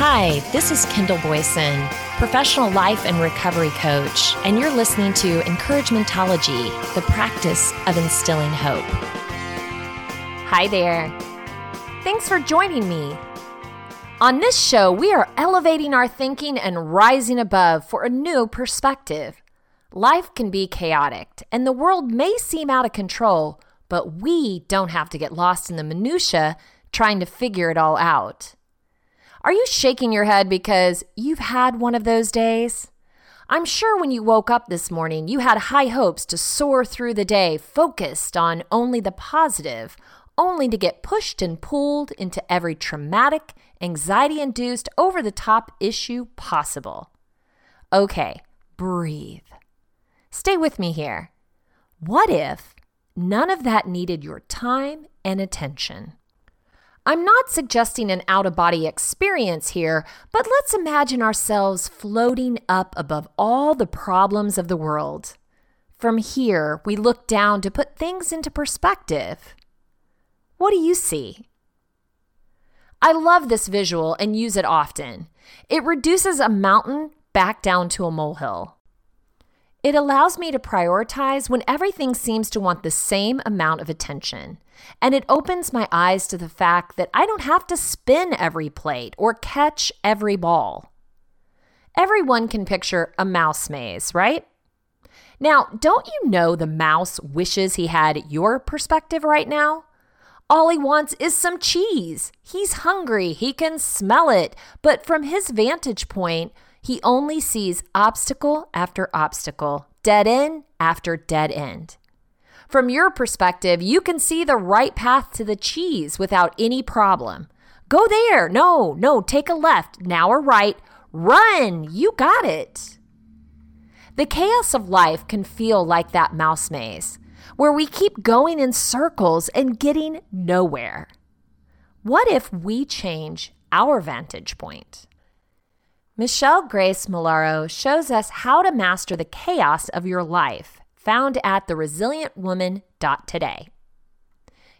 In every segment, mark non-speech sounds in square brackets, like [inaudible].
Hi, this is Kendall Boyson, professional life and recovery coach, and you're listening to Encouragementology, the practice of instilling hope. Hi there. Thanks for joining me. On this show, we are elevating our thinking and rising above for a new perspective. Life can be chaotic, and the world may seem out of control, but we don't have to get lost in the minutiae trying to figure it all out. Are you shaking your head because you've had one of those days? I'm sure when you woke up this morning, you had high hopes to soar through the day, focused on only the positive, only to get pushed and pulled into every traumatic, anxiety induced, over the top issue possible. Okay, breathe. Stay with me here. What if none of that needed your time and attention? I'm not suggesting an out of body experience here, but let's imagine ourselves floating up above all the problems of the world. From here, we look down to put things into perspective. What do you see? I love this visual and use it often. It reduces a mountain back down to a molehill. It allows me to prioritize when everything seems to want the same amount of attention. And it opens my eyes to the fact that I don't have to spin every plate or catch every ball. Everyone can picture a mouse maze, right? Now, don't you know the mouse wishes he had your perspective right now? All he wants is some cheese. He's hungry, he can smell it, but from his vantage point, he only sees obstacle after obstacle, dead end after dead end. From your perspective, you can see the right path to the cheese without any problem. Go there. No, no, take a left. Now a right. Run. You got it. The chaos of life can feel like that mouse maze, where we keep going in circles and getting nowhere. What if we change our vantage point? Michelle Grace Molaro shows us how to master the chaos of your life, found at theresilientwoman.today.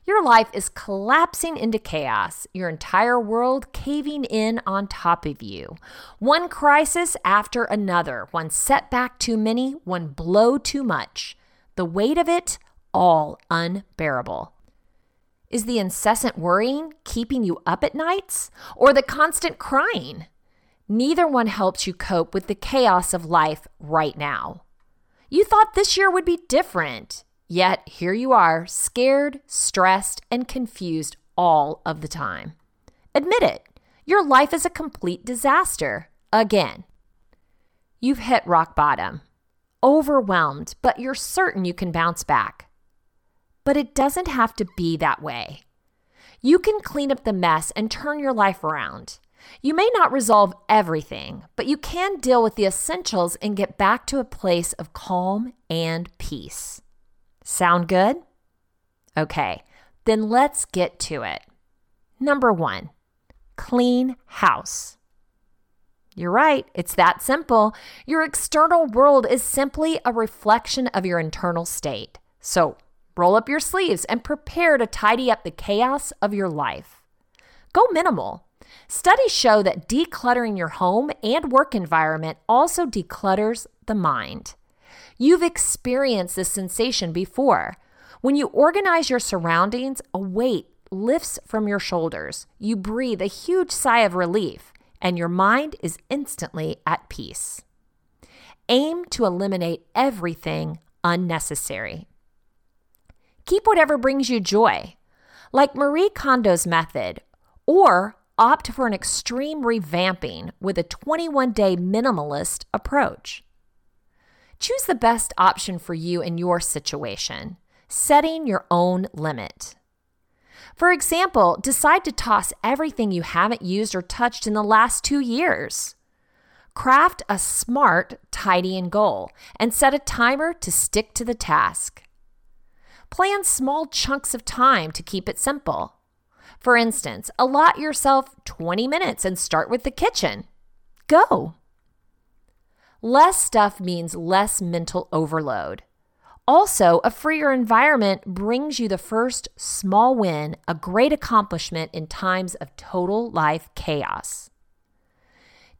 Your life is collapsing into chaos, your entire world caving in on top of you. One crisis after another, one setback too many, one blow too much. The weight of it all unbearable. Is the incessant worrying keeping you up at nights, or the constant crying? Neither one helps you cope with the chaos of life right now. You thought this year would be different, yet here you are, scared, stressed, and confused all of the time. Admit it, your life is a complete disaster again. You've hit rock bottom, overwhelmed, but you're certain you can bounce back. But it doesn't have to be that way. You can clean up the mess and turn your life around. You may not resolve everything, but you can deal with the essentials and get back to a place of calm and peace. Sound good? Okay, then let's get to it. Number one, clean house. You're right, it's that simple. Your external world is simply a reflection of your internal state. So roll up your sleeves and prepare to tidy up the chaos of your life. Go minimal. Studies show that decluttering your home and work environment also declutters the mind. You've experienced this sensation before. When you organize your surroundings, a weight lifts from your shoulders. You breathe a huge sigh of relief, and your mind is instantly at peace. Aim to eliminate everything unnecessary. Keep whatever brings you joy, like Marie Kondo's method, or opt for an extreme revamping with a 21 day minimalist approach. Choose the best option for you in your situation, setting your own limit. For example, decide to toss everything you haven't used or touched in the last two years. Craft a smart, tidying goal and set a timer to stick to the task. Plan small chunks of time to keep it simple. For instance, allot yourself 20 minutes and start with the kitchen. Go. Less stuff means less mental overload. Also, a freer environment brings you the first small win, a great accomplishment in times of total life chaos.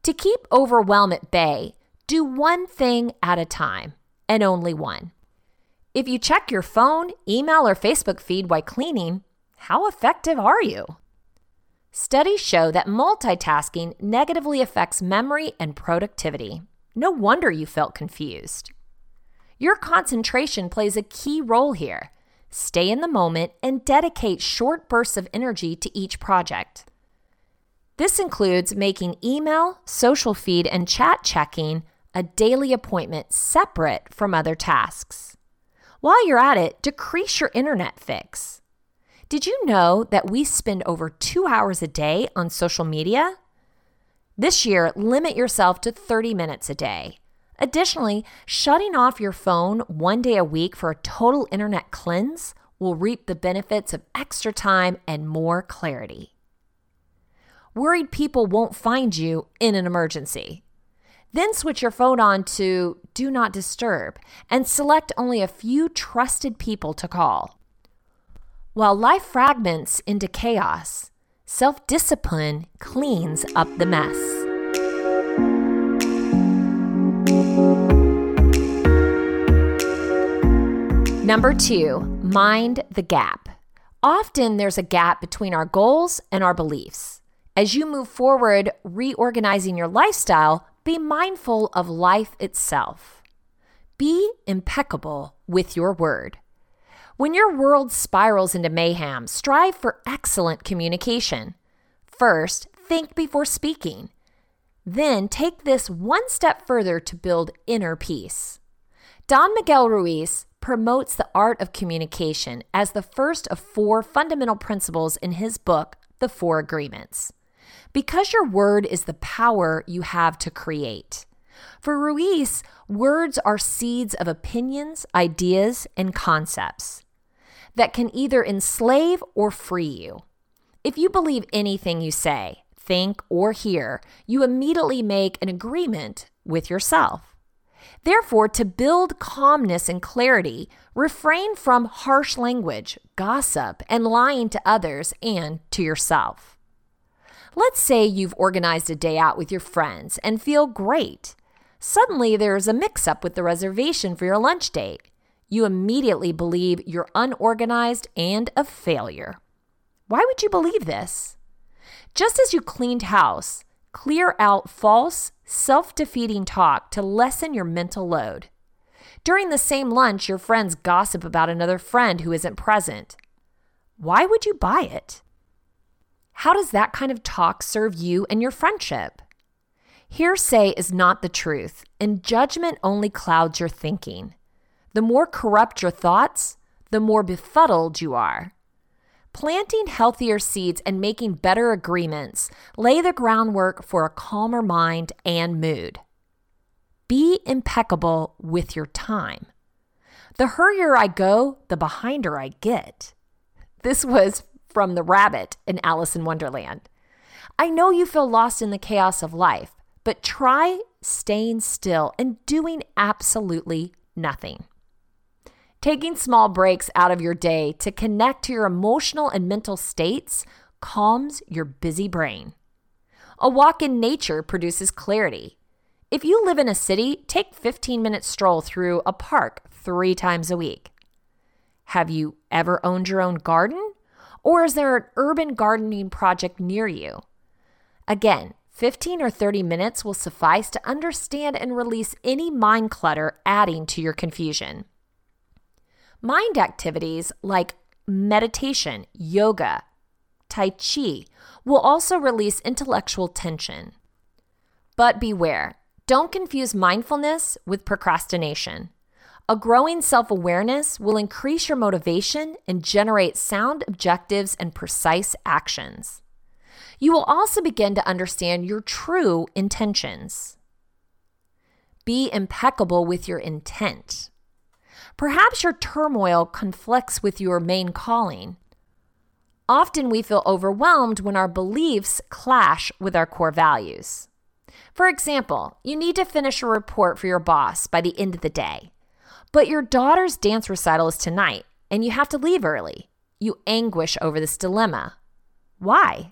To keep overwhelm at bay, do one thing at a time and only one. If you check your phone, email, or Facebook feed while cleaning, how effective are you? Studies show that multitasking negatively affects memory and productivity. No wonder you felt confused. Your concentration plays a key role here. Stay in the moment and dedicate short bursts of energy to each project. This includes making email, social feed, and chat checking a daily appointment separate from other tasks. While you're at it, decrease your internet fix. Did you know that we spend over two hours a day on social media? This year, limit yourself to 30 minutes a day. Additionally, shutting off your phone one day a week for a total internet cleanse will reap the benefits of extra time and more clarity. Worried people won't find you in an emergency. Then switch your phone on to Do Not Disturb and select only a few trusted people to call. While life fragments into chaos, self discipline cleans up the mess. Number two, mind the gap. Often there's a gap between our goals and our beliefs. As you move forward, reorganizing your lifestyle, be mindful of life itself. Be impeccable with your word. When your world spirals into mayhem, strive for excellent communication. First, think before speaking. Then take this one step further to build inner peace. Don Miguel Ruiz promotes the art of communication as the first of four fundamental principles in his book, The Four Agreements because your word is the power you have to create. For Ruiz, words are seeds of opinions, ideas, and concepts that can either enslave or free you. If you believe anything you say, think, or hear, you immediately make an agreement with yourself. Therefore, to build calmness and clarity, refrain from harsh language, gossip, and lying to others and to yourself. Let's say you've organized a day out with your friends and feel great. Suddenly, there's a mix up with the reservation for your lunch date. You immediately believe you're unorganized and a failure. Why would you believe this? Just as you cleaned house, clear out false, self defeating talk to lessen your mental load. During the same lunch, your friends gossip about another friend who isn't present. Why would you buy it? How does that kind of talk serve you and your friendship? Hearsay is not the truth, and judgment only clouds your thinking. The more corrupt your thoughts, the more befuddled you are. Planting healthier seeds and making better agreements lay the groundwork for a calmer mind and mood. Be impeccable with your time. The hurrier I go, the behinder I get. This was from the rabbit in Alice in Wonderland. I know you feel lost in the chaos of life, but try staying still and doing absolutely nothing. Taking small breaks out of your day to connect to your emotional and mental states calms your busy brain. A walk in nature produces clarity. If you live in a city, take 15 minute stroll through a park 3 times a week. Have you ever owned your own garden? Or is there an urban gardening project near you? Again, 15 or 30 minutes will suffice to understand and release any mind clutter adding to your confusion. Mind activities like meditation, yoga, Tai Chi will also release intellectual tension. But beware, don't confuse mindfulness with procrastination. A growing self awareness will increase your motivation and generate sound objectives and precise actions. You will also begin to understand your true intentions. Be impeccable with your intent. Perhaps your turmoil conflicts with your main calling. Often we feel overwhelmed when our beliefs clash with our core values. For example, you need to finish a report for your boss by the end of the day. But your daughter's dance recital is tonight, and you have to leave early. You anguish over this dilemma. Why?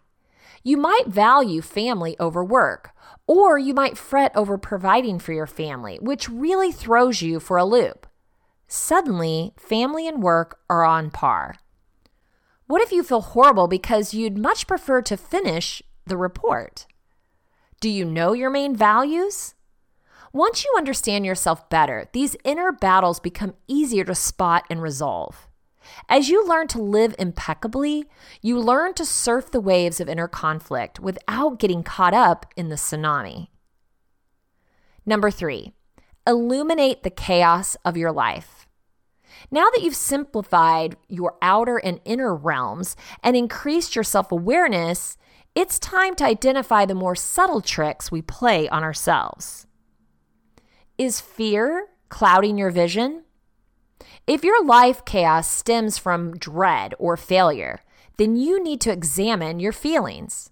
You might value family over work, or you might fret over providing for your family, which really throws you for a loop. Suddenly, family and work are on par. What if you feel horrible because you'd much prefer to finish the report? Do you know your main values? Once you understand yourself better, these inner battles become easier to spot and resolve. As you learn to live impeccably, you learn to surf the waves of inner conflict without getting caught up in the tsunami. Number three, illuminate the chaos of your life. Now that you've simplified your outer and inner realms and increased your self awareness, it's time to identify the more subtle tricks we play on ourselves. Is fear clouding your vision? If your life chaos stems from dread or failure, then you need to examine your feelings.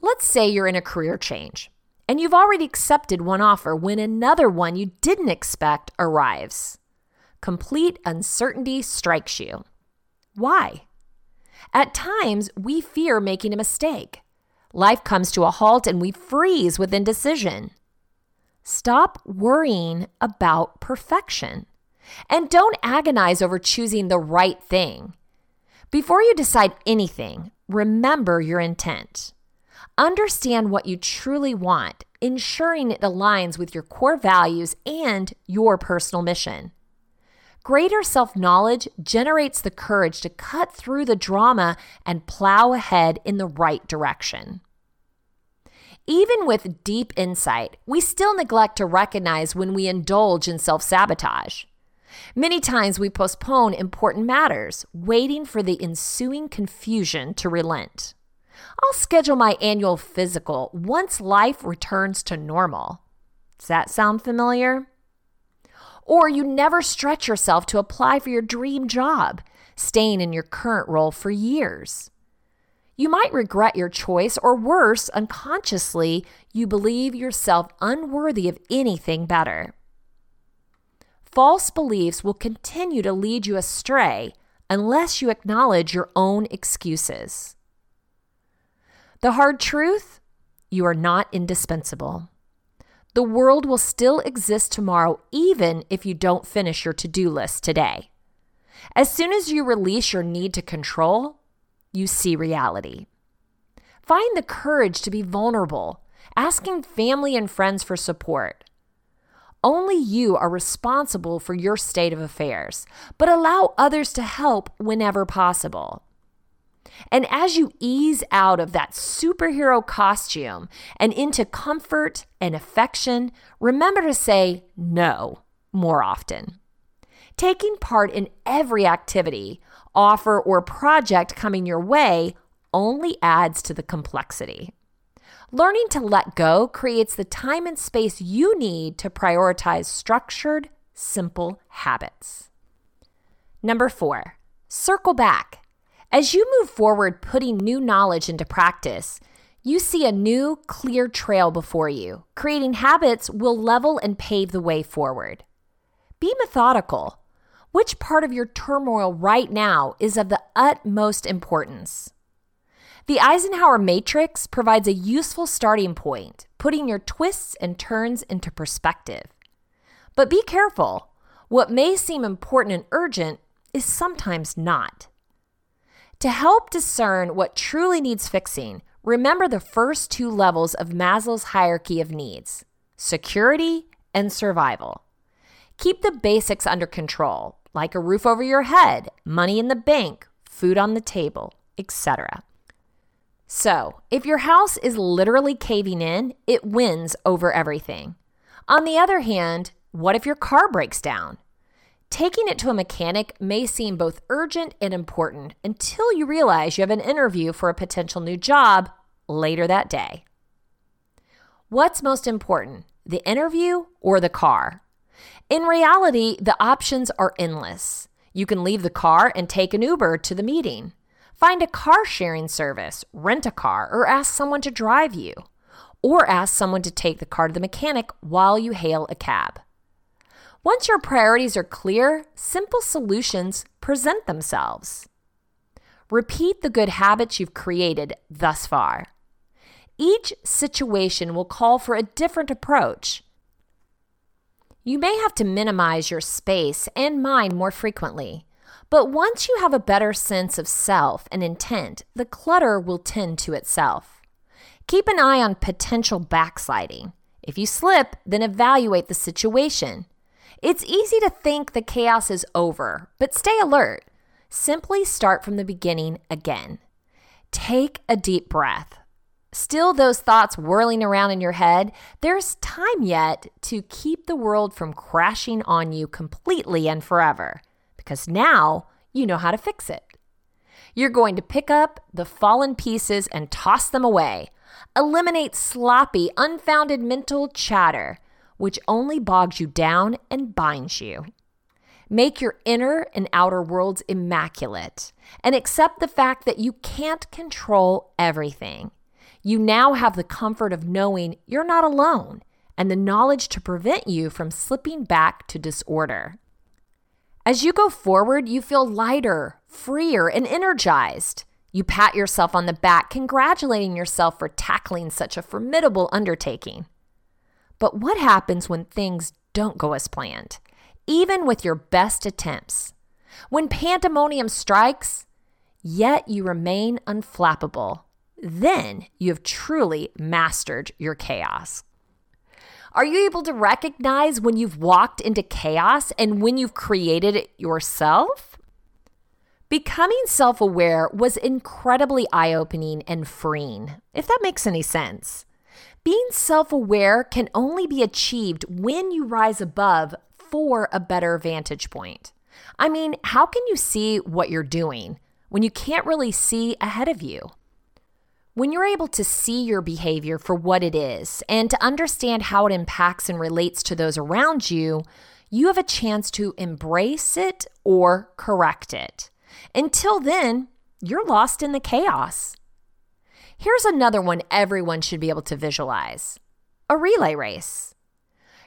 Let's say you're in a career change and you've already accepted one offer when another one you didn't expect arrives. Complete uncertainty strikes you. Why? At times, we fear making a mistake. Life comes to a halt and we freeze with indecision. Stop worrying about perfection and don't agonize over choosing the right thing. Before you decide anything, remember your intent. Understand what you truly want, ensuring it aligns with your core values and your personal mission. Greater self knowledge generates the courage to cut through the drama and plow ahead in the right direction. Even with deep insight, we still neglect to recognize when we indulge in self sabotage. Many times we postpone important matters, waiting for the ensuing confusion to relent. I'll schedule my annual physical once life returns to normal. Does that sound familiar? Or you never stretch yourself to apply for your dream job, staying in your current role for years. You might regret your choice, or worse, unconsciously, you believe yourself unworthy of anything better. False beliefs will continue to lead you astray unless you acknowledge your own excuses. The hard truth you are not indispensable. The world will still exist tomorrow, even if you don't finish your to do list today. As soon as you release your need to control, you see reality. Find the courage to be vulnerable, asking family and friends for support. Only you are responsible for your state of affairs, but allow others to help whenever possible. And as you ease out of that superhero costume and into comfort and affection, remember to say no more often. Taking part in every activity, offer, or project coming your way only adds to the complexity. Learning to let go creates the time and space you need to prioritize structured, simple habits. Number four, circle back as you move forward, putting new knowledge into practice, you see a new, clear trail before you. Creating habits will level and pave the way forward. Be methodical. Which part of your turmoil right now is of the utmost importance? The Eisenhower Matrix provides a useful starting point, putting your twists and turns into perspective. But be careful. What may seem important and urgent is sometimes not. To help discern what truly needs fixing, remember the first two levels of Maslow's hierarchy of needs security and survival. Keep the basics under control, like a roof over your head, money in the bank, food on the table, etc. So, if your house is literally caving in, it wins over everything. On the other hand, what if your car breaks down? Taking it to a mechanic may seem both urgent and important until you realize you have an interview for a potential new job later that day. What's most important, the interview or the car? In reality, the options are endless. You can leave the car and take an Uber to the meeting. Find a car sharing service, rent a car, or ask someone to drive you. Or ask someone to take the car to the mechanic while you hail a cab. Once your priorities are clear, simple solutions present themselves. Repeat the good habits you've created thus far. Each situation will call for a different approach. You may have to minimize your space and mind more frequently. But once you have a better sense of self and intent, the clutter will tend to itself. Keep an eye on potential backsliding. If you slip, then evaluate the situation. It's easy to think the chaos is over, but stay alert. Simply start from the beginning again. Take a deep breath. Still, those thoughts whirling around in your head, there's time yet to keep the world from crashing on you completely and forever, because now you know how to fix it. You're going to pick up the fallen pieces and toss them away. Eliminate sloppy, unfounded mental chatter, which only bogs you down and binds you. Make your inner and outer worlds immaculate and accept the fact that you can't control everything. You now have the comfort of knowing you're not alone and the knowledge to prevent you from slipping back to disorder. As you go forward, you feel lighter, freer, and energized. You pat yourself on the back, congratulating yourself for tackling such a formidable undertaking. But what happens when things don't go as planned, even with your best attempts? When pandemonium strikes, yet you remain unflappable then you have truly mastered your chaos. Are you able to recognize when you've walked into chaos and when you've created it yourself? Becoming self aware was incredibly eye opening and freeing, if that makes any sense. Being self aware can only be achieved when you rise above for a better vantage point. I mean, how can you see what you're doing when you can't really see ahead of you? When you're able to see your behavior for what it is and to understand how it impacts and relates to those around you, you have a chance to embrace it or correct it. Until then, you're lost in the chaos. Here's another one everyone should be able to visualize a relay race.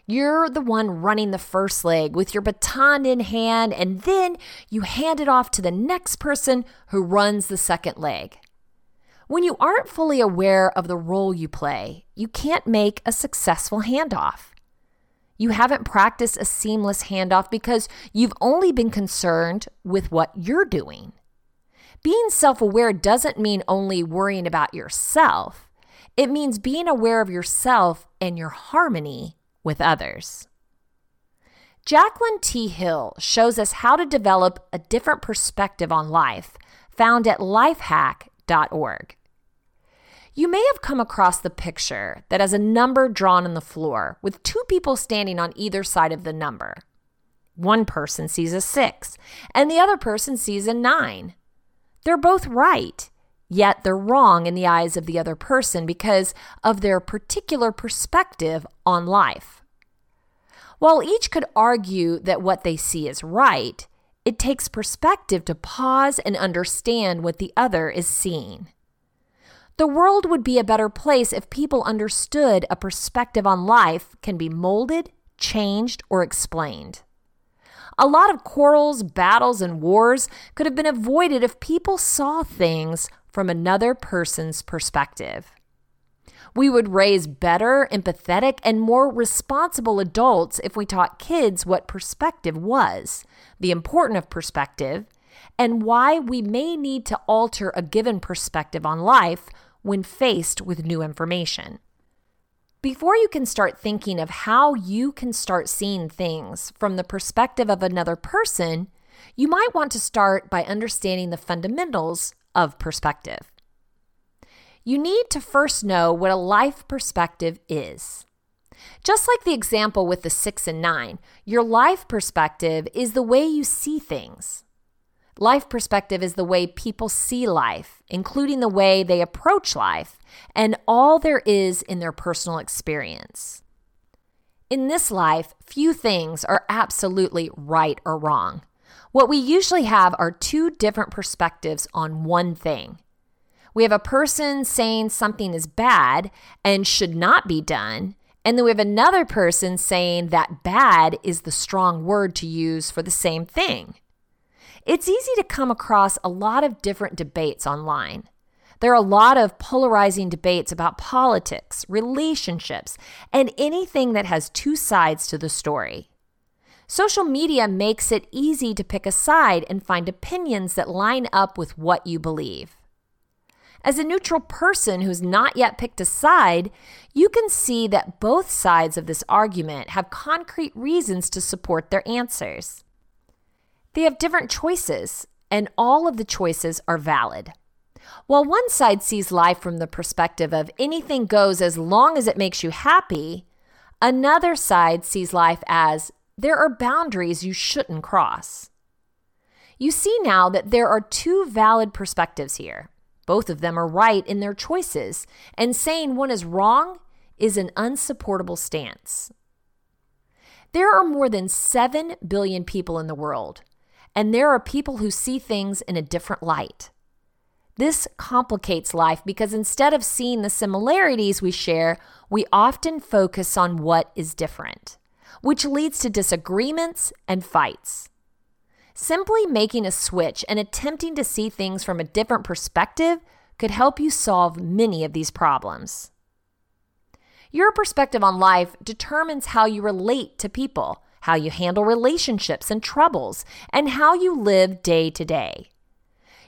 You're the one running the first leg with your baton in hand, and then you hand it off to the next person who runs the second leg. When you aren't fully aware of the role you play, you can't make a successful handoff. You haven't practiced a seamless handoff because you've only been concerned with what you're doing. Being self aware doesn't mean only worrying about yourself, it means being aware of yourself and your harmony with others. Jacqueline T. Hill shows us how to develop a different perspective on life, found at lifehack.org. You may have come across the picture that has a number drawn on the floor with two people standing on either side of the number. One person sees a six, and the other person sees a nine. They're both right, yet they're wrong in the eyes of the other person because of their particular perspective on life. While each could argue that what they see is right, it takes perspective to pause and understand what the other is seeing. The world would be a better place if people understood a perspective on life can be molded, changed, or explained. A lot of quarrels, battles, and wars could have been avoided if people saw things from another person's perspective. We would raise better, empathetic, and more responsible adults if we taught kids what perspective was, the importance of perspective, and why we may need to alter a given perspective on life when faced with new information. Before you can start thinking of how you can start seeing things from the perspective of another person, you might want to start by understanding the fundamentals of perspective. You need to first know what a life perspective is. Just like the example with the six and nine, your life perspective is the way you see things. Life perspective is the way people see life, including the way they approach life, and all there is in their personal experience. In this life, few things are absolutely right or wrong. What we usually have are two different perspectives on one thing. We have a person saying something is bad and should not be done, and then we have another person saying that bad is the strong word to use for the same thing. It's easy to come across a lot of different debates online. There are a lot of polarizing debates about politics, relationships, and anything that has two sides to the story. Social media makes it easy to pick a side and find opinions that line up with what you believe. As a neutral person who's not yet picked a side, you can see that both sides of this argument have concrete reasons to support their answers. They have different choices, and all of the choices are valid. While one side sees life from the perspective of anything goes as long as it makes you happy, another side sees life as there are boundaries you shouldn't cross. You see now that there are two valid perspectives here. Both of them are right in their choices, and saying one is wrong is an unsupportable stance. There are more than 7 billion people in the world, and there are people who see things in a different light. This complicates life because instead of seeing the similarities we share, we often focus on what is different, which leads to disagreements and fights. Simply making a switch and attempting to see things from a different perspective could help you solve many of these problems. Your perspective on life determines how you relate to people, how you handle relationships and troubles, and how you live day to day.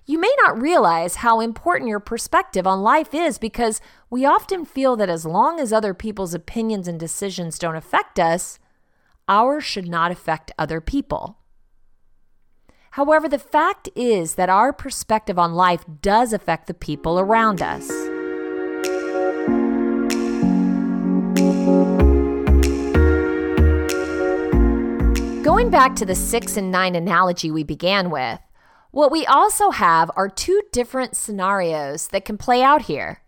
You may not realize how important your perspective on life is because we often feel that as long as other people's opinions and decisions don't affect us, ours should not affect other people. However, the fact is that our perspective on life does affect the people around us. Going back to the six and nine analogy we began with, what we also have are two different scenarios that can play out here.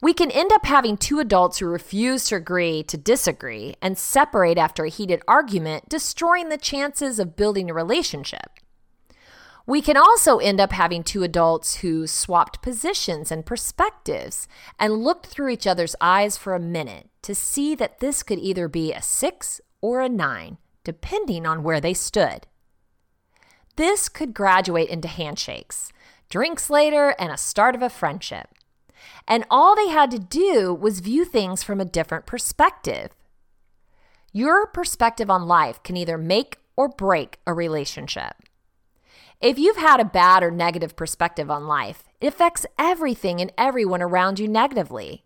We can end up having two adults who refuse to agree to disagree and separate after a heated argument, destroying the chances of building a relationship. We can also end up having two adults who swapped positions and perspectives and looked through each other's eyes for a minute to see that this could either be a six or a nine, depending on where they stood. This could graduate into handshakes, drinks later, and a start of a friendship. And all they had to do was view things from a different perspective. Your perspective on life can either make or break a relationship. If you've had a bad or negative perspective on life, it affects everything and everyone around you negatively.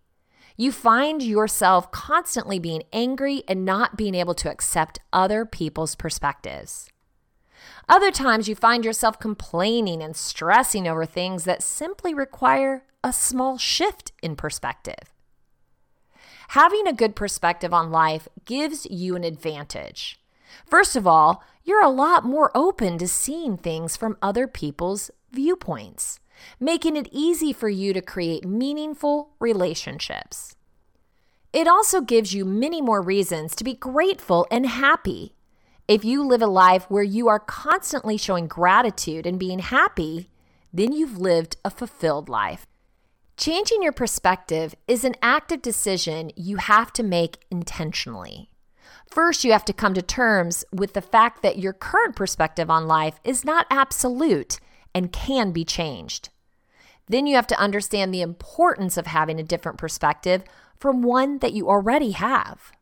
You find yourself constantly being angry and not being able to accept other people's perspectives. Other times, you find yourself complaining and stressing over things that simply require a small shift in perspective. Having a good perspective on life gives you an advantage. First of all, you're a lot more open to seeing things from other people's viewpoints, making it easy for you to create meaningful relationships. It also gives you many more reasons to be grateful and happy. If you live a life where you are constantly showing gratitude and being happy, then you've lived a fulfilled life. Changing your perspective is an active decision you have to make intentionally. First, you have to come to terms with the fact that your current perspective on life is not absolute and can be changed. Then you have to understand the importance of having a different perspective from one that you already have.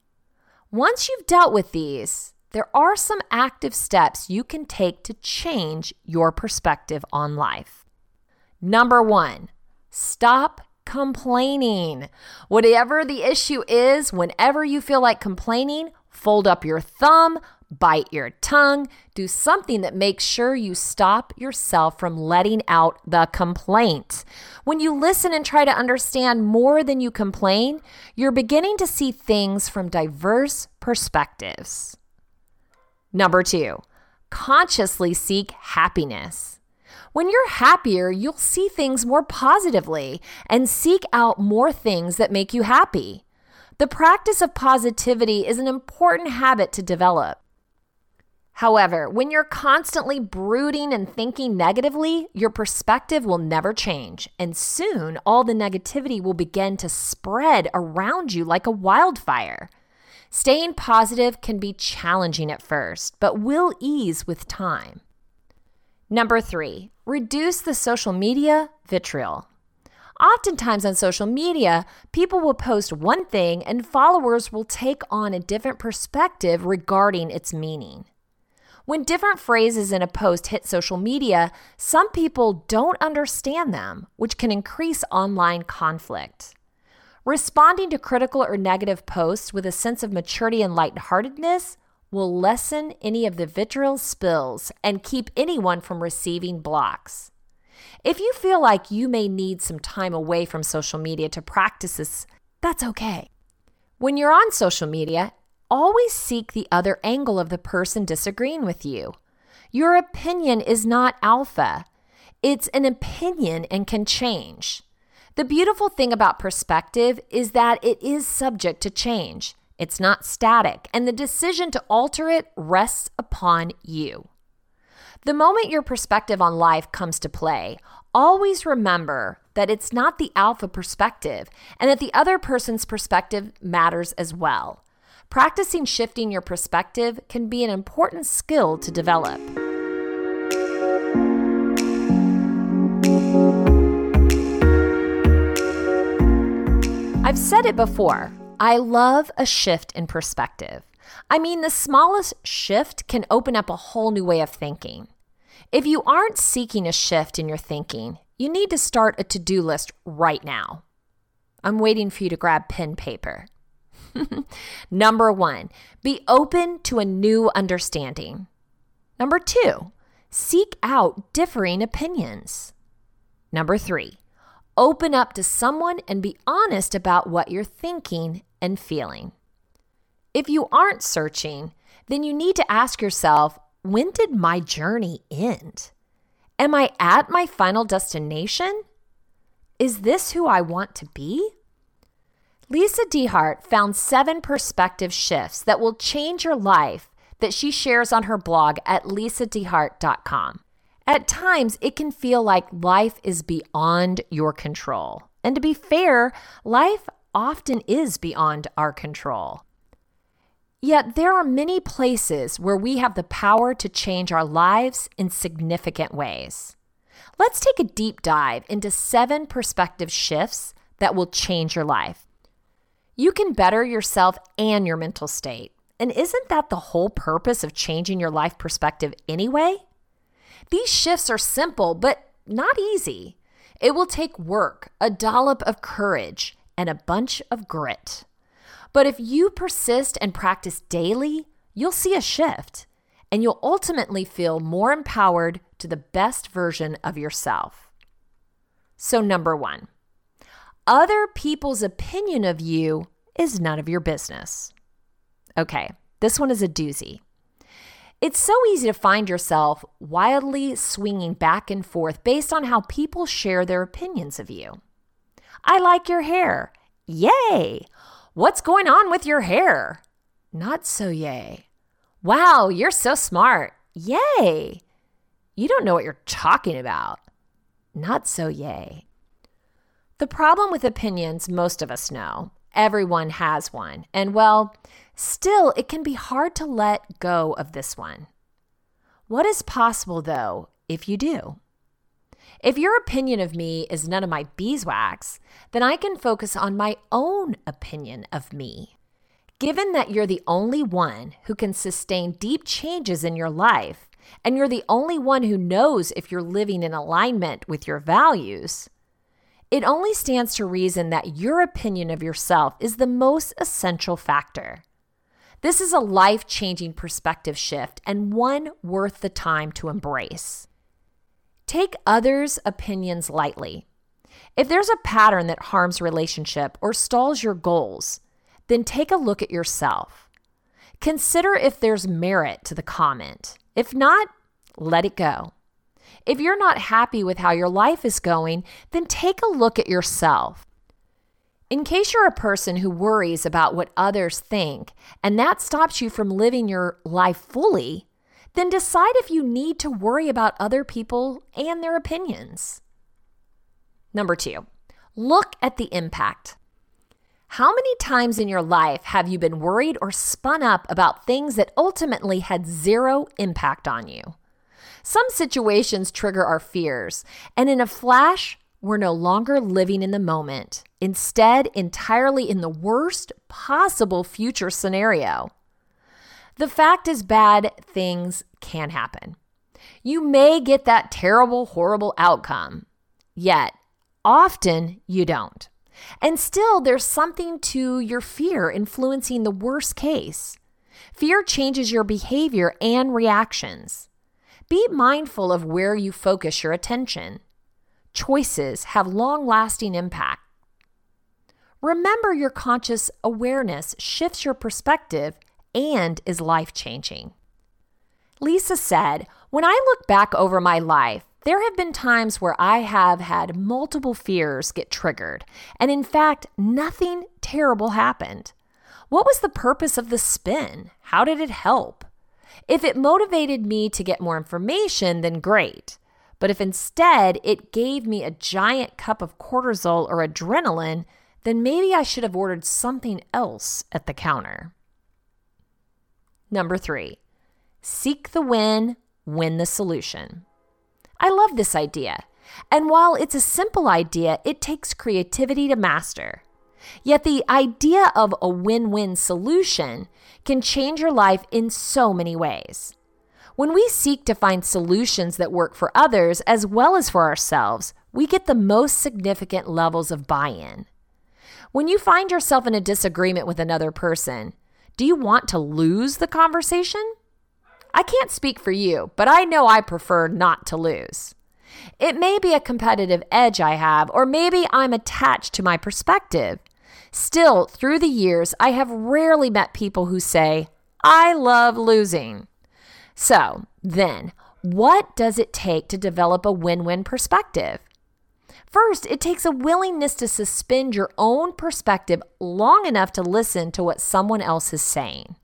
Once you've dealt with these, there are some active steps you can take to change your perspective on life. Number one, stop complaining. Whatever the issue is, whenever you feel like complaining, Fold up your thumb, bite your tongue, do something that makes sure you stop yourself from letting out the complaint. When you listen and try to understand more than you complain, you're beginning to see things from diverse perspectives. Number two, consciously seek happiness. When you're happier, you'll see things more positively and seek out more things that make you happy. The practice of positivity is an important habit to develop. However, when you're constantly brooding and thinking negatively, your perspective will never change, and soon all the negativity will begin to spread around you like a wildfire. Staying positive can be challenging at first, but will ease with time. Number three, reduce the social media vitriol. Oftentimes on social media, people will post one thing and followers will take on a different perspective regarding its meaning. When different phrases in a post hit social media, some people don't understand them, which can increase online conflict. Responding to critical or negative posts with a sense of maturity and lightheartedness will lessen any of the vitriol spills and keep anyone from receiving blocks. If you feel like you may need some time away from social media to practice this, that's okay. When you're on social media, always seek the other angle of the person disagreeing with you. Your opinion is not alpha, it's an opinion and can change. The beautiful thing about perspective is that it is subject to change. It's not static, and the decision to alter it rests upon you. The moment your perspective on life comes to play, always remember that it's not the alpha perspective and that the other person's perspective matters as well. Practicing shifting your perspective can be an important skill to develop. I've said it before. I love a shift in perspective. I mean, the smallest shift can open up a whole new way of thinking. If you aren't seeking a shift in your thinking, you need to start a to do list right now. I'm waiting for you to grab pen paper. [laughs] Number one, be open to a new understanding. Number two, seek out differing opinions. Number three, open up to someone and be honest about what you're thinking and feeling. If you aren't searching, then you need to ask yourself when did my journey end? Am I at my final destination? Is this who I want to be? Lisa DeHart found seven perspective shifts that will change your life that she shares on her blog at lisadehart.com. At times, it can feel like life is beyond your control. And to be fair, life often is beyond our control. Yet there are many places where we have the power to change our lives in significant ways. Let's take a deep dive into seven perspective shifts that will change your life. You can better yourself and your mental state. And isn't that the whole purpose of changing your life perspective anyway? These shifts are simple, but not easy. It will take work, a dollop of courage, and a bunch of grit. But if you persist and practice daily, you'll see a shift and you'll ultimately feel more empowered to the best version of yourself. So, number one, other people's opinion of you is none of your business. Okay, this one is a doozy. It's so easy to find yourself wildly swinging back and forth based on how people share their opinions of you. I like your hair. Yay! What's going on with your hair? Not so yay. Wow, you're so smart. Yay. You don't know what you're talking about. Not so yay. The problem with opinions, most of us know. Everyone has one. And well, still, it can be hard to let go of this one. What is possible, though, if you do? If your opinion of me is none of my beeswax, then I can focus on my own opinion of me. Given that you're the only one who can sustain deep changes in your life, and you're the only one who knows if you're living in alignment with your values, it only stands to reason that your opinion of yourself is the most essential factor. This is a life changing perspective shift and one worth the time to embrace. Take others' opinions lightly. If there's a pattern that harms relationship or stalls your goals, then take a look at yourself. Consider if there's merit to the comment. If not, let it go. If you're not happy with how your life is going, then take a look at yourself. In case you're a person who worries about what others think and that stops you from living your life fully, then decide if you need to worry about other people and their opinions. Number two, look at the impact. How many times in your life have you been worried or spun up about things that ultimately had zero impact on you? Some situations trigger our fears, and in a flash, we're no longer living in the moment, instead, entirely in the worst possible future scenario. The fact is, bad things can happen. You may get that terrible, horrible outcome, yet often you don't. And still, there's something to your fear influencing the worst case. Fear changes your behavior and reactions. Be mindful of where you focus your attention. Choices have long lasting impact. Remember, your conscious awareness shifts your perspective and is life changing. Lisa said, When I look back over my life, there have been times where I have had multiple fears get triggered, and in fact, nothing terrible happened. What was the purpose of the spin? How did it help? If it motivated me to get more information, then great. But if instead it gave me a giant cup of cortisol or adrenaline, then maybe I should have ordered something else at the counter. Number three, seek the win, win the solution. I love this idea. And while it's a simple idea, it takes creativity to master. Yet the idea of a win win solution can change your life in so many ways. When we seek to find solutions that work for others as well as for ourselves, we get the most significant levels of buy in. When you find yourself in a disagreement with another person, do you want to lose the conversation? I can't speak for you, but I know I prefer not to lose. It may be a competitive edge I have, or maybe I'm attached to my perspective. Still, through the years, I have rarely met people who say, I love losing. So, then, what does it take to develop a win win perspective? First, it takes a willingness to suspend your own perspective long enough to listen to what someone else is saying.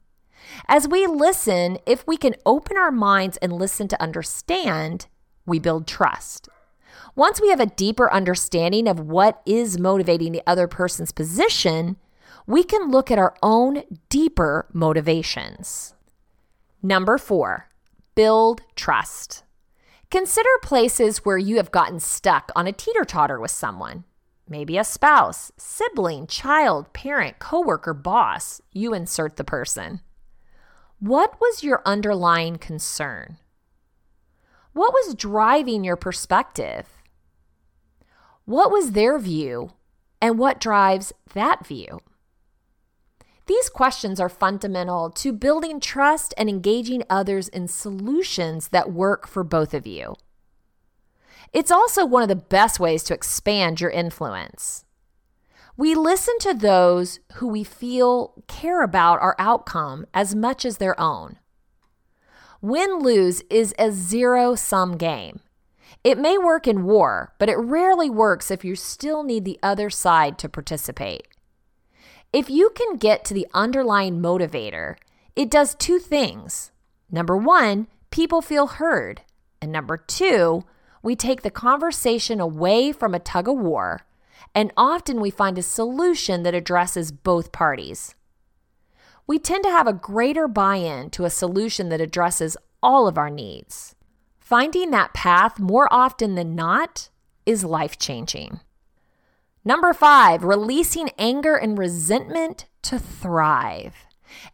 As we listen, if we can open our minds and listen to understand, we build trust. Once we have a deeper understanding of what is motivating the other person's position, we can look at our own deeper motivations. Number four, build trust. Consider places where you have gotten stuck on a teeter totter with someone. Maybe a spouse, sibling, child, parent, coworker, boss. You insert the person. What was your underlying concern? What was driving your perspective? What was their view and what drives that view? These questions are fundamental to building trust and engaging others in solutions that work for both of you. It's also one of the best ways to expand your influence. We listen to those who we feel care about our outcome as much as their own. Win lose is a zero sum game. It may work in war, but it rarely works if you still need the other side to participate. If you can get to the underlying motivator, it does two things. Number one, people feel heard. And number two, we take the conversation away from a tug of war and often we find a solution that addresses both parties. We tend to have a greater buy in to a solution that addresses all of our needs. Finding that path more often than not is life changing. Number five, releasing anger and resentment to thrive.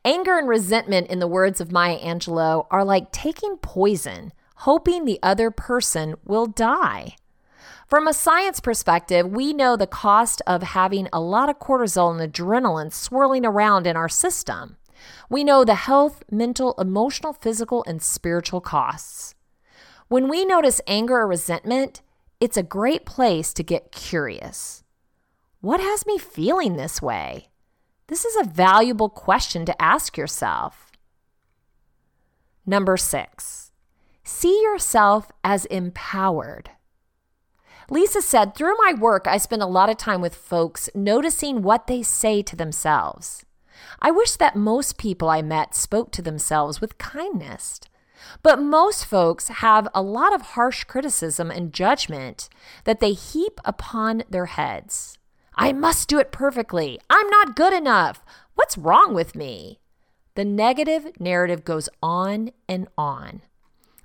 Anger and resentment, in the words of Maya Angelou, are like taking poison, hoping the other person will die. From a science perspective, we know the cost of having a lot of cortisol and adrenaline swirling around in our system. We know the health, mental, emotional, physical, and spiritual costs. When we notice anger or resentment, it's a great place to get curious. What has me feeling this way? This is a valuable question to ask yourself. Number six, see yourself as empowered. Lisa said, Through my work, I spend a lot of time with folks noticing what they say to themselves. I wish that most people I met spoke to themselves with kindness. But most folks have a lot of harsh criticism and judgment that they heap upon their heads. I must do it perfectly. I'm not good enough. What's wrong with me? The negative narrative goes on and on.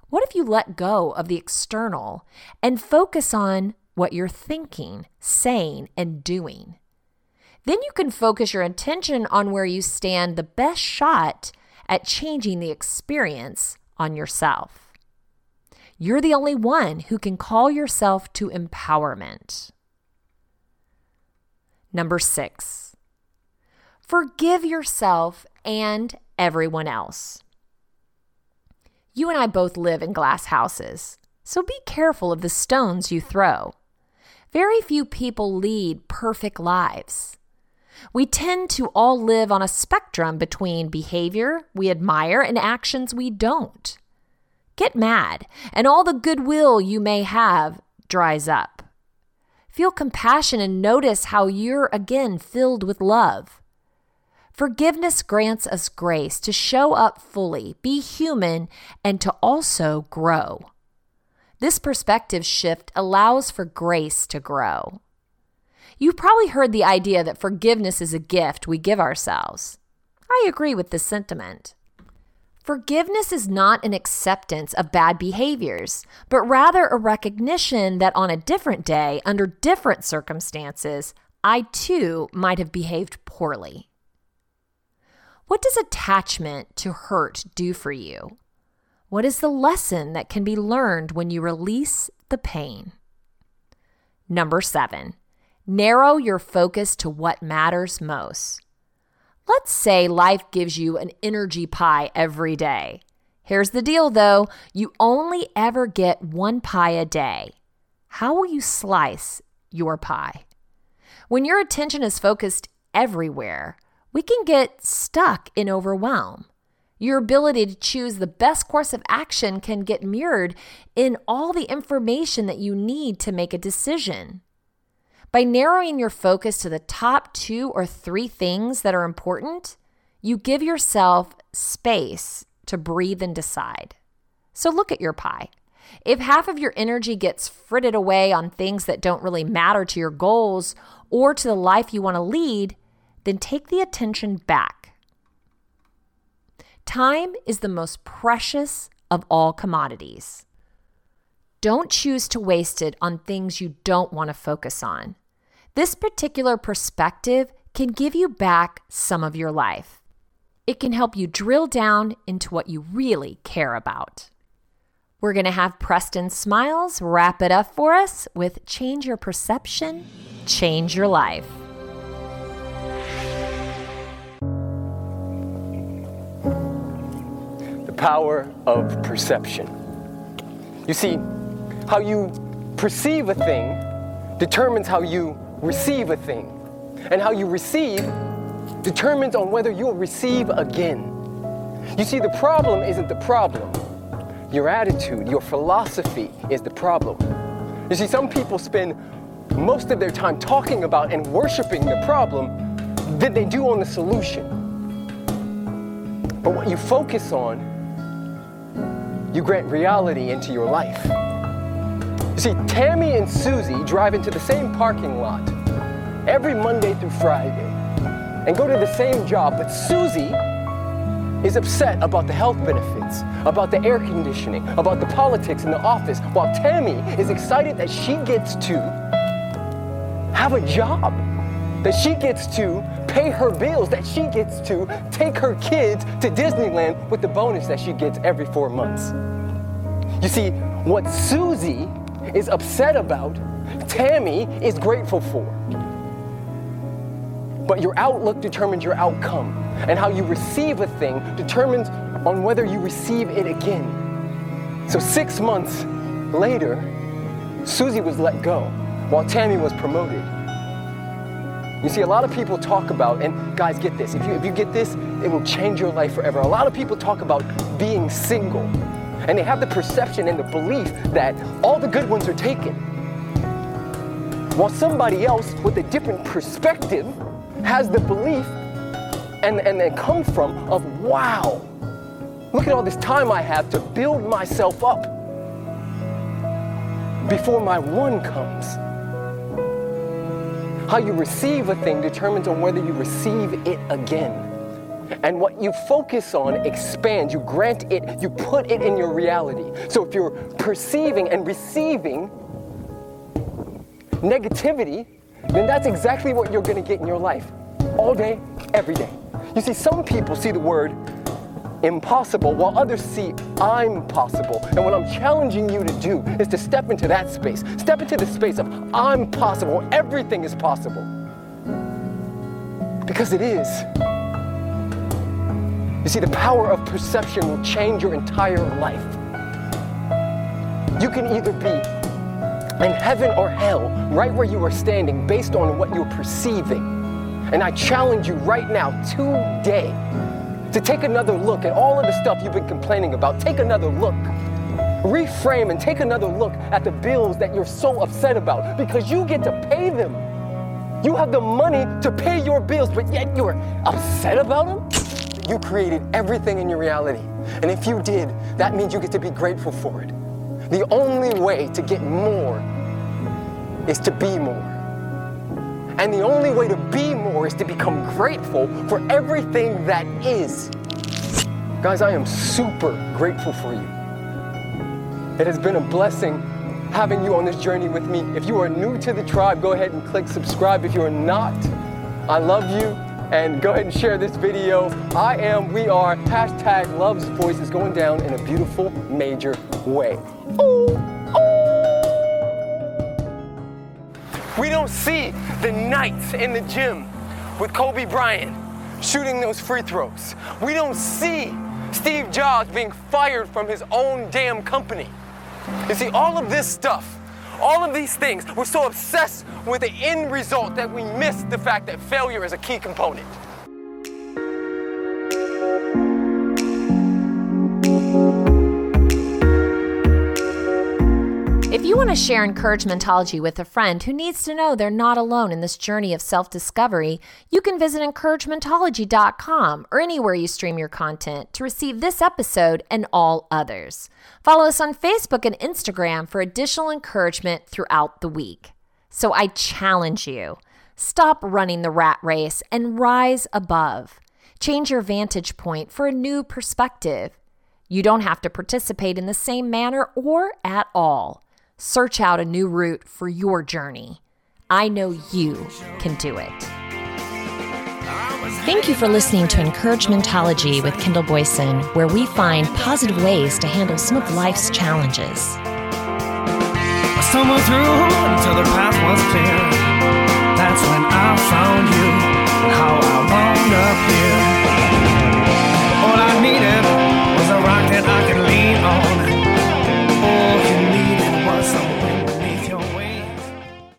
What if you let go of the external and focus on what you're thinking, saying, and doing. Then you can focus your attention on where you stand the best shot at changing the experience on yourself. You're the only one who can call yourself to empowerment. Number six, forgive yourself and everyone else. You and I both live in glass houses, so be careful of the stones you throw. Very few people lead perfect lives. We tend to all live on a spectrum between behavior we admire and actions we don't. Get mad, and all the goodwill you may have dries up. Feel compassion and notice how you're again filled with love. Forgiveness grants us grace to show up fully, be human, and to also grow. This perspective shift allows for grace to grow. You've probably heard the idea that forgiveness is a gift we give ourselves. I agree with this sentiment. Forgiveness is not an acceptance of bad behaviors, but rather a recognition that on a different day, under different circumstances, I too might have behaved poorly. What does attachment to hurt do for you? What is the lesson that can be learned when you release the pain? Number seven, narrow your focus to what matters most. Let's say life gives you an energy pie every day. Here's the deal though you only ever get one pie a day. How will you slice your pie? When your attention is focused everywhere, we can get stuck in overwhelm. Your ability to choose the best course of action can get mirrored in all the information that you need to make a decision. By narrowing your focus to the top two or three things that are important, you give yourself space to breathe and decide. So look at your pie. If half of your energy gets fritted away on things that don't really matter to your goals or to the life you want to lead, then take the attention back. Time is the most precious of all commodities. Don't choose to waste it on things you don't want to focus on. This particular perspective can give you back some of your life. It can help you drill down into what you really care about. We're going to have Preston Smiles wrap it up for us with Change Your Perception, Change Your Life. The power of perception. You see, how you perceive a thing determines how you receive a thing. And how you receive determines on whether you'll receive again. You see, the problem isn't the problem. Your attitude, your philosophy is the problem. You see, some people spend most of their time talking about and worshiping the problem than they do on the solution. But what you focus on you grant reality into your life. You see, Tammy and Susie drive into the same parking lot every Monday through Friday and go to the same job, but Susie is upset about the health benefits, about the air conditioning, about the politics in the office, while Tammy is excited that she gets to have a job, that she gets to pay her bills, that she gets to take her kids to Disneyland with the bonus that she gets every four months. You see, what Susie is upset about, Tammy is grateful for. But your outlook determines your outcome, and how you receive a thing determines on whether you receive it again. So six months later, Susie was let go while Tammy was promoted. You see, a lot of people talk about, and guys, get this. If you, if you get this, it will change your life forever. A lot of people talk about being single, and they have the perception and the belief that all the good ones are taken. While somebody else with a different perspective has the belief and, and then comes from of, wow, look at all this time I have to build myself up before my one comes. How you receive a thing determines on whether you receive it again. And what you focus on expands. You grant it, you put it in your reality. So if you're perceiving and receiving, negativity, then that's exactly what you're going to get in your life all day, every day. You see, some people see the word impossible while others see I'm possible. And what I'm challenging you to do is to step into that space. Step into the space of I'm possible. Everything is possible. Because it is. You see, the power of perception will change your entire life. You can either be in heaven or hell right where you are standing based on what you're perceiving. And I challenge you right now, today, to take another look at all of the stuff you've been complaining about. Take another look. Reframe and take another look at the bills that you're so upset about because you get to pay them. You have the money to pay your bills, but yet you're upset about them? You created everything in your reality. And if you did, that means you get to be grateful for it. The only way to get more is to be more. And the only way to be more is to become grateful for everything that is. Guys, I am super grateful for you. It has been a blessing having you on this journey with me. If you are new to the tribe, go ahead and click subscribe. If you are not, I love you. And go ahead and share this video. I am, we are, hashtag love's voice is going down in a beautiful, major way. Ooh, ooh. We don't see the nights in the gym with Kobe Bryant shooting those free throws. We don't see Steve Jobs being fired from his own damn company. You see, all of this stuff, all of these things, we're so obsessed with the end result that we miss the fact that failure is a key component. Want to share encouragementology with a friend who needs to know they're not alone in this journey of self discovery, you can visit encouragementology.com or anywhere you stream your content to receive this episode and all others. Follow us on Facebook and Instagram for additional encouragement throughout the week. So I challenge you stop running the rat race and rise above. Change your vantage point for a new perspective. You don't have to participate in the same manner or at all. Search out a new route for your journey. I know you can do it. Thank you for listening to Encouragementology with Kendall Boyson, where we find positive ways to handle some of life's challenges. Someone threw until the path was clear. That's when I found you.